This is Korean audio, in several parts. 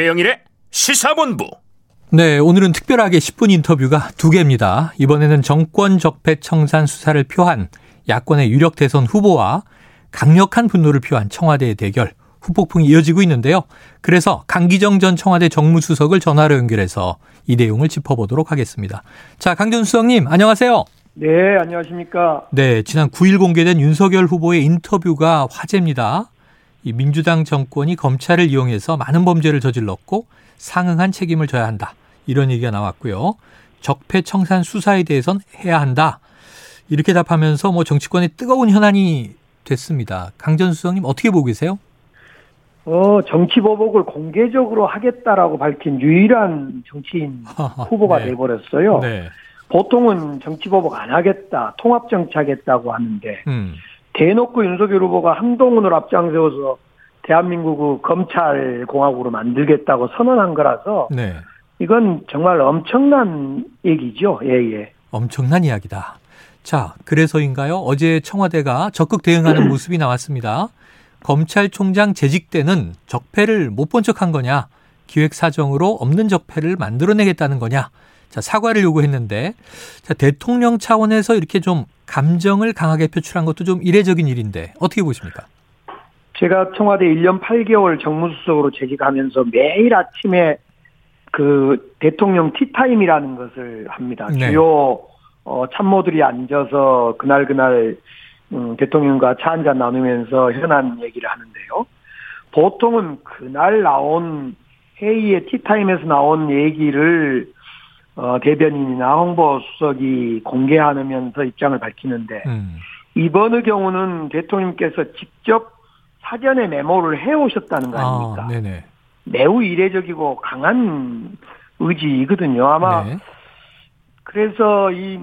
최영일의 시사본부. 네, 오늘은 특별하게 10분 인터뷰가 두 개입니다. 이번에는 정권 적폐 청산 수사를 표한 야권의 유력 대선 후보와 강력한 분노를 표한 청와대의 대결, 후폭풍이 이어지고 있는데요. 그래서 강기정 전 청와대 정무수석을 전화로 연결해서 이 내용을 짚어보도록 하겠습니다. 자, 강전 수석님, 안녕하세요. 네, 안녕하십니까. 네, 지난 9일 공개된 윤석열 후보의 인터뷰가 화제입니다. 이 민주당 정권이 검찰을 이용해서 많은 범죄를 저질렀고 상응한 책임을 져야 한다. 이런 얘기가 나왔고요. 적폐 청산 수사에 대해선 해야 한다. 이렇게 답하면서 뭐 정치권의 뜨거운 현안이 됐습니다. 강전 수석님 어떻게 보고 계세요? 어, 정치 보복을 공개적으로 하겠다라고 밝힌 유일한 정치인 후보가 네. 돼버렸어요. 네. 보통은 정치 보복 안 하겠다, 통합 정치하겠다고 하는데 음. 대놓고 윤석열 후보가 한동훈을 앞장세워서 대한민국을 검찰 공화국으로 만들겠다고 선언한 거라서 네. 이건 정말 엄청난 얘기죠. 예, 예. 엄청난 이야기다. 자, 그래서인가요? 어제 청와대가 적극 대응하는 모습이 나왔습니다. 검찰총장 재직 때는 적폐를 못 본 척한 거냐? 기획사정으로 없는 적폐를 만들어내겠다는 거냐? 자, 사과를 요구했는데, 자, 대통령 차원에서 이렇게 좀 감정을 강하게 표출한 것도 좀 이례적인 일인데, 어떻게 보십니까? 제가 청와대 1년 8개월 정무수석으로 재직하면서 매일 아침에 그 대통령 티타임이라는 것을 합니다. 네. 주요 어, 참모들이 앉아서 그날 그날 음, 대통령과 차 한잔 나누면서 현안 얘기를 하는데요. 보통은 그날 나온 회의의 티타임에서 나온 얘기를 어, 대변인이나 홍보 수석이 공개 하면서 입장을 밝히는데 음. 이번의 경우는 대통령께서 직접 사전에 메모를 해오셨다는 거 아닙니까? 아, 네네. 매우 이례적이고 강한 의지이거든요. 아마 네. 그래서 이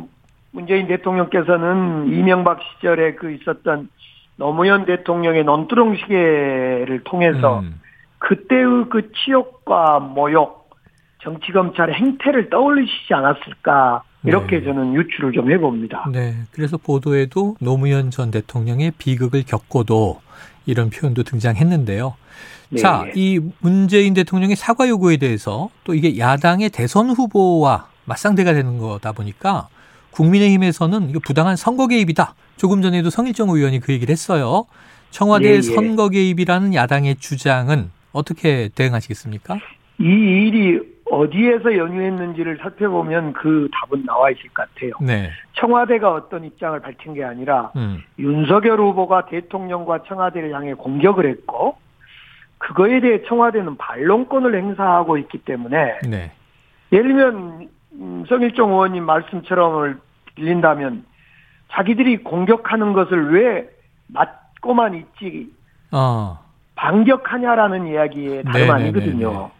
문재인 대통령께서는 이명박 시절에 그 있었던 노무현 대통령의 논두렁 시계를 통해서 음. 그때의 그 치욕과 모욕, 정치 검찰의 행태를 떠올리시지 않았을까 이렇게 네. 저는 유추를 좀 해봅니다. 네. 그래서 보도에도 노무현 전 대통령의 비극을 겪고도 이런 표현도 등장했는데요. 네. 자, 이 문재인 대통령의 사과 요구에 대해서 또 이게 야당의 대선 후보와 맞상대가 되는 거다 보니까 국민의힘에서는 이거 부당한 선거 개입이다. 조금 전에도 성일정 의원이 그 얘기를 했어요. 청와대의 예, 예. 선거 개입이라는 야당의 주장은 어떻게 대응하시겠습니까? 이 일이 어디에서 연유했는지를 살펴보면 그 답은 나와 있을 것 같아요. 네. 청와대가 어떤 입장을 밝힌 게 아니라 음. 윤석열 후보가 대통령과 청와대를 향해 공격을 했고 그거에 대해 청와대는 반론권을 행사하고 있기 때문에 네. 예를 들면 음, 성일종 의원님 말씀처럼을 빌린다면 자기들이 공격하는 것을 왜 맞고만 있지 어. 반격하냐라는 이야기에 다름 네네네네. 아니거든요.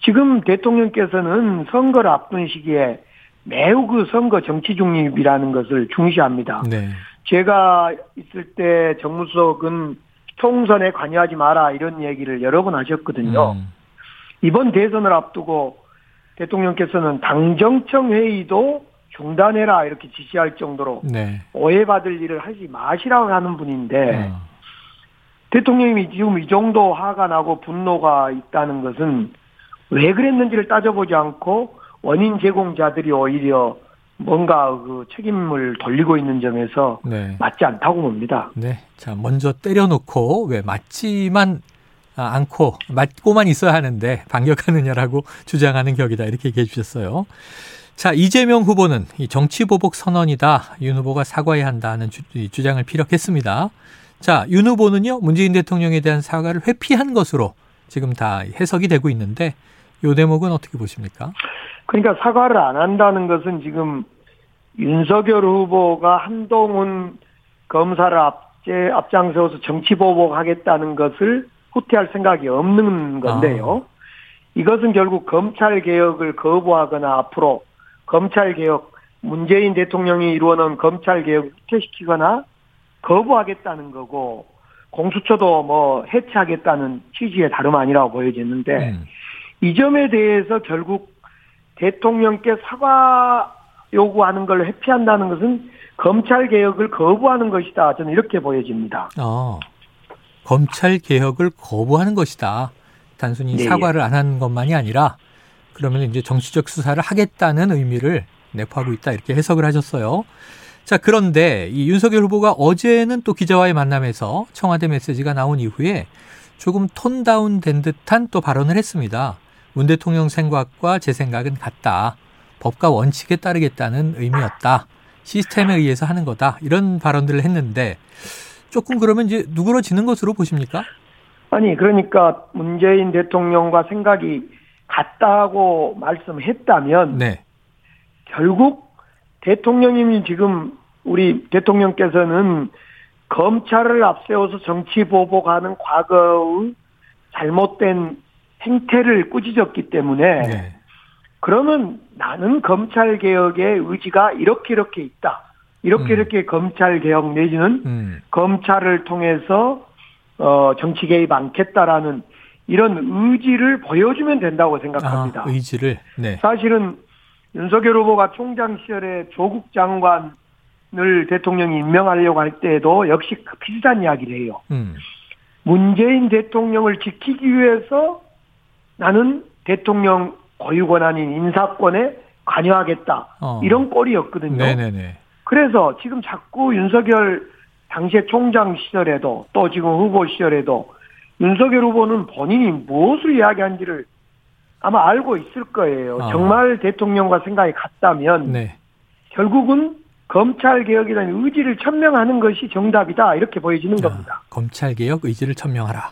지금 대통령께서는 선거를 앞둔 시기에 매우 그 선거 정치 중립이라는 것을 중시합니다. 네. 제가 있을 때 정무수석은 총선에 관여하지 마라 이런 얘기를 여러 번 하셨거든요. 음. 이번 대선을 앞두고 대통령께서는 당정청 회의도 중단해라 이렇게 지시할 정도로 네. 오해받을 일을 하지 마시라고 하는 분인데 어. 대통령이 지금 이 정도 화가 나고 분노가 있다는 것은 왜 그랬는지를 따져보지 않고 원인 제공자들이 오히려 뭔가 그 책임을 돌리고 있는 점에서 네. 맞지 않다고 봅니다. 네. 자, 먼저 때려놓고 왜 맞지만 아, 않고 맞고만 있어야 하는데 반격하느냐라고 주장하는 격이다 이렇게 얘기해 주셨어요. 자, 이재명 후보는 이 정치 보복 선언이다. 윤 후보가 사과해야 한다는 주, 이 주장을 피력했습니다. 자, 윤 후보는요. 문재인 대통령에 대한 사과를 회피한 것으로 지금 다 해석이 되고 있는데 요 대목은 어떻게 보십니까? 그러니까 사과를 안 한다는 것은 지금 윤석열 후보가 한동훈 검사를 앞제, 앞장세워서 정치 보복하겠다는 것을 후퇴할 생각이 없는 건데요. 이것은 결국 검찰 개혁을 거부하거나 앞으로 검찰 개혁 문재인 대통령이 이루어놓은 검찰 개혁을 후퇴시키거나 거부하겠다는 거고 공수처도 뭐 해체하겠다는 취지의 다름 아니라고 보여지는데 음. 이 점에 대해서 결국 대통령께 사과 요구하는 걸 회피한다는 것은 검찰 개혁을 거부하는 것이다. 저는 이렇게 보여집니다. 어, 검찰 개혁을 거부하는 것이다. 단순히 네, 사과를 안 한 것만이 아니라 그러면 이제 정치적 수사를 하겠다는 의미를 내포하고 있다 이렇게 해석을 하셨어요. 자, 그런데 이 윤석열 후보가 어제는 또 기자와의 만남에서 청와대 메시지가 나온 이후에 조금 톤 다운된 듯한 또 발언을 했습니다. 문 대통령 생각과 제 생각은 같다. 법과 원칙에 따르겠다는 의미였다. 시스템에 의해서 하는 거다. 이런 발언들을 했는데 조금 그러면 이제 누그러지는 것으로 보십니까? 아니 그러니까 문재인 대통령과 생각이 같다고 말씀했다면 네. 결국 대통령님이 지금 우리 대통령께서는 검찰을 앞세워서 정치 보복하는 과거의 잘못된 행태를 꾸짖었기 때문에 네. 그러면 나는 검찰 개혁의 의지가 이렇게 이렇게 있다. 이렇게 음. 이렇게 검찰 개혁 내지는 음. 검찰을 통해서 어 정치 개입 않겠다라는 이런 의지를 보여주면 된다고 생각합니다. 아, 의지를. 네. 사실은 윤석열 후보가 총장 시절에 조국 장관을 대통령이 임명하려고 할 때에도 역시 그 비슷한 이야기를 해요. 음. 문재인 대통령을 지키기 위해서 나는 대통령 고유 권한인 인사권에 관여하겠다. 어. 이런 꼴이었거든요. 네네네. 그래서 지금 자꾸 윤석열 당시에 총장 시절에도 또 지금 후보 시절에도 윤석열 후보는 본인이 무엇을 이야기한지를 아마 알고 있을 거예요. 아. 정말 대통령과 생각이 같다면 네. 결국은 검찰 개혁이라는 의지를 천명하는 것이 정답이다 이렇게 보여지는 겁니다. 아, 검찰 개혁 의지를 천명하라.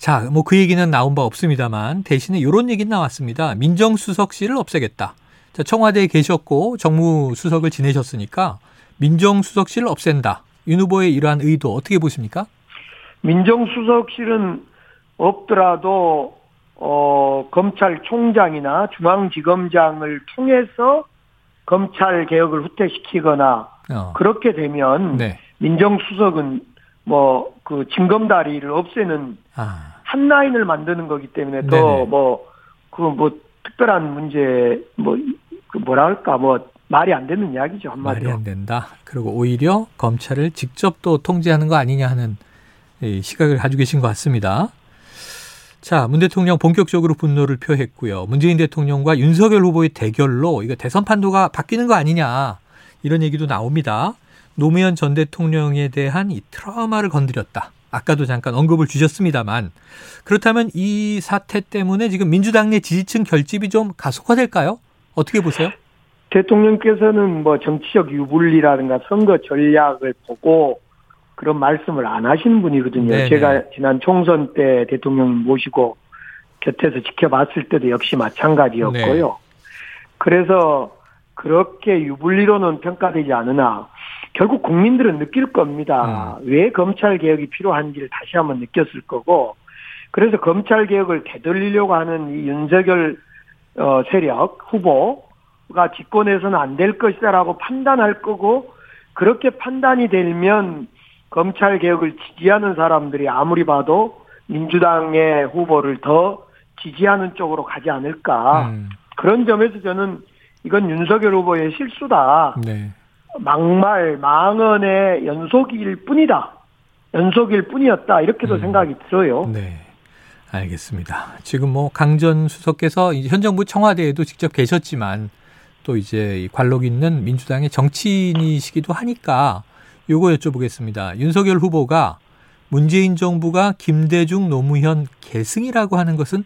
자, 뭐 그 얘기는 나온 바 없습니다만 대신에 이런 얘기는 나왔습니다. 민정수석실을 없애겠다. 자, 청와대에 계셨고 정무수석을 지내셨으니까 민정수석실을 없앤다. 윤 후보의 이러한 의도 어떻게 보십니까? 민정수석실은 없더라도 어, 검찰총장이나 중앙지검장을 통해서 검찰 개혁을 후퇴시키거나 어. 그렇게 되면 네. 민정수석은 뭐 그 징검다리를 없애는 아, 한 라인을 만드는 거기 때문에. 또 뭐 그뭐 특별한 문제 뭐 그 뭐라 할까 뭐 말이 안 되는 이야기죠 말이 한마디로. 안 된다. 그리고 오히려 검찰을 직접 또 통제하는 거 아니냐 하는 이 시각을 가지고 계신 것 같습니다. 자, 문 대통령 본격적으로 분노를 표했고요. 문재인 대통령과 윤석열 후보의 대결로 이거 대선 판도가 바뀌는 거 아니냐 이런 얘기도 나옵니다. 노무현 전 대통령에 대한 이 트라우마를 건드렸다. 아까도 잠깐 언급을 주셨습니다만 그렇다면 이 사태 때문에 지금 민주당 내 지지층 결집이 좀 가속화될까요? 어떻게 보세요? 대통령께서는 뭐 정치적 유불리라든가 선거 전략을 보고 그런 말씀을 안 하신 분이거든요. 네네. 제가 지난 총선 때 대통령 모시고 곁에서 지켜봤을 때도 역시 마찬가지였고요. 네. 그래서 그렇게 유불리로는 평가되지 않으나 결국 국민들은 느낄 겁니다. 왜 검찰 개혁이 필요한지를 다시 한번 느꼈을 거고 그래서 검찰 개혁을 되돌리려고 하는 이 윤석열 어, 세력 후보가 집권해서는 안 될 것이다라고 판단할 거고 그렇게 판단이 되면 검찰 개혁을 지지하는 사람들이 아무리 봐도 민주당의 후보를 더 지지하는 쪽으로 가지 않을까 음, 그런 점에서 저는 이건 윤석열 후보의 실수다. 네. 막말, 망언의 연속일 뿐이다. 연속일 뿐이었다. 이렇게도 음. 생각이 들어요. 네. 알겠습니다. 지금 뭐 강전 수석께서 현 정부 청와대에도 직접 계셨지만 또 이제 이 관록 있는 민주당의 정치인이시기도 하니까 요거 여쭤보겠습니다. 윤석열 후보가 문재인 정부가 김대중 노무현 계승이라고 하는 것은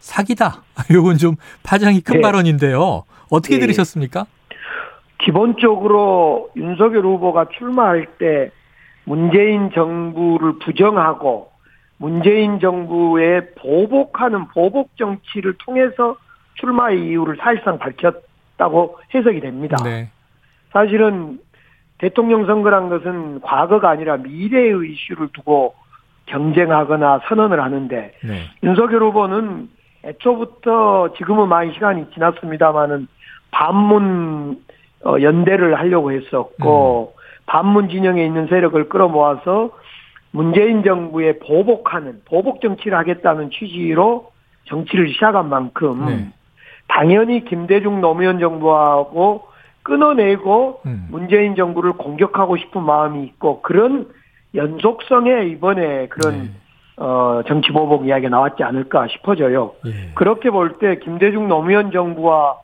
사기다. 요건 좀 파장이 큰 네. 발언인데요. 어떻게 네. 들으셨습니까? 기본적으로 윤석열 후보가 출마할 때 문재인 정부를 부정하고 문재인 정부에 보복하는 보복 정치를 통해서 출마의 이유를 사실상 밝혔다고 해석이 됩니다. 네. 사실은 대통령 선거란 것은 과거가 아니라 미래의 이슈를 두고 경쟁하거나 선언을 하는데 네. 윤석열 후보는 애초부터 지금은 많이 시간이 지났습니다마는 반문 어, 연대를 하려고 했었고 반문 진영에 있는 세력을 끌어모아서 문재인 정부에 보복하는 보복 정치를 하겠다는 취지로 정치를 시작한 만큼 네. 당연히 김대중 노무현 정부하고 끊어내고 음. 문재인 정부를 공격하고 싶은 마음이 있고 그런 연속성에 이번에 그런 네. 어, 정치 보복 이야기가 나왔지 않을까 싶어져요. 예. 그렇게 볼 때 김대중 노무현 정부와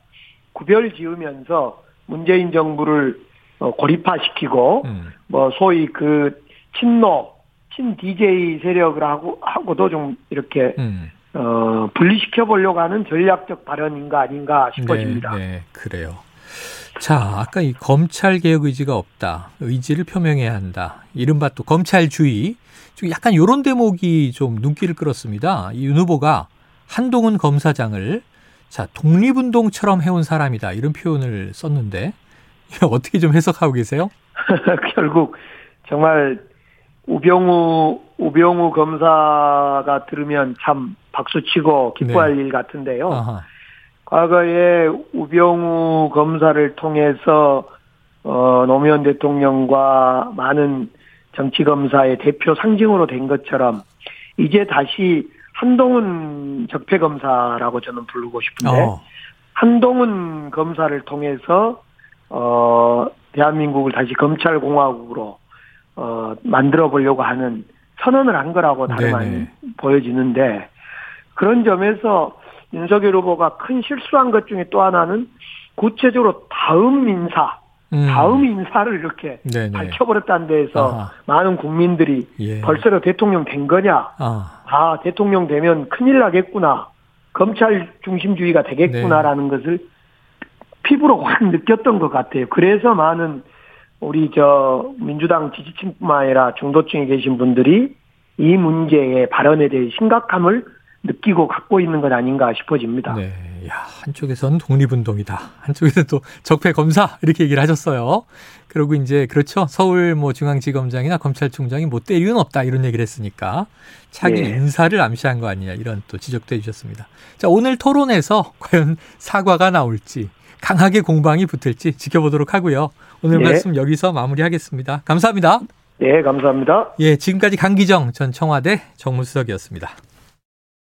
구별 지으면서 문재인 정부를 어, 고립화시키고 음. 뭐 소위 그 친노 친 DJ 세력을 하고 하고도 좀 이렇게 음. 어, 분리시켜 보려고 하는 전략적 발언인가 아닌가 싶어집니다. 네, 네, 그래요. 자, 아까 이 검찰 개혁 의지가 없다. 의지를 표명해야 한다. 이른바 또 검찰주의. 좀 약간 요런 대목이 좀 눈길을 끌었습니다. 이윤 후보가 한동훈 검사장을 자, 독립운동처럼 해온 사람이다. 이런 표현을 썼는데 어떻게 좀 해석하고 계세요? 결국 정말 우병우 우병우 검사가 들으면 참 박수치고 기뻐할 일 같은데요. 아하. 과거에 우병우 검사를 통해서 어, 노무현 대통령과 많은 정치 검사의 대표 상징으로 된 것처럼 이제 다시 한동훈 적폐 검사라고 저는 부르고 싶은데 어. 한동훈 검사를 통해서 어 대한민국을 다시 검찰 공화국으로 어 만들어 보려고 하는 선언을 한 거라고 다름 보여지는데 그런 점에서 윤석열 후보가 큰 실수한 것 중에 또 하나는 구체적으로 다음 인사, 음. 다음 인사를 이렇게 네네. 밝혀버렸다는 데에서 아하. 많은 국민들이 예. 벌써 대통령 된 거냐? 아. 아, 대통령 되면 큰일 나겠구나. 검찰 중심주의가 네. 되겠구나라는 것을 피부로 확 느꼈던 것 같아요. 그래서 많은 우리 저 민주당 지지층뿐만 아니라 중도층에 계신 분들이 이 문제의 발언에 대해 심각함을 느끼고 갖고 있는 것 아닌가 싶어집니다. 네. 야, 한쪽에선 독립운동이다. 한쪽에서는 또 적폐 검사 이렇게 얘기를 하셨어요. 그리고 이제 그렇죠. 서울 뭐 중앙지검장이나 검찰총장이 뭐 때리는 없다 이런 얘기를 했으니까 차기 네. 인사를 암시한 거 아니냐 이런 또 지적도 해주셨습니다. 자, 오늘 토론에서 과연 사과가 나올지 강하게 공방이 붙을지 지켜보도록 하고요. 오늘 네. 말씀 여기서 마무리하겠습니다. 감사합니다. 네, 감사합니다. 예, 지금까지 강기정 전 청와대 정무수석이었습니다.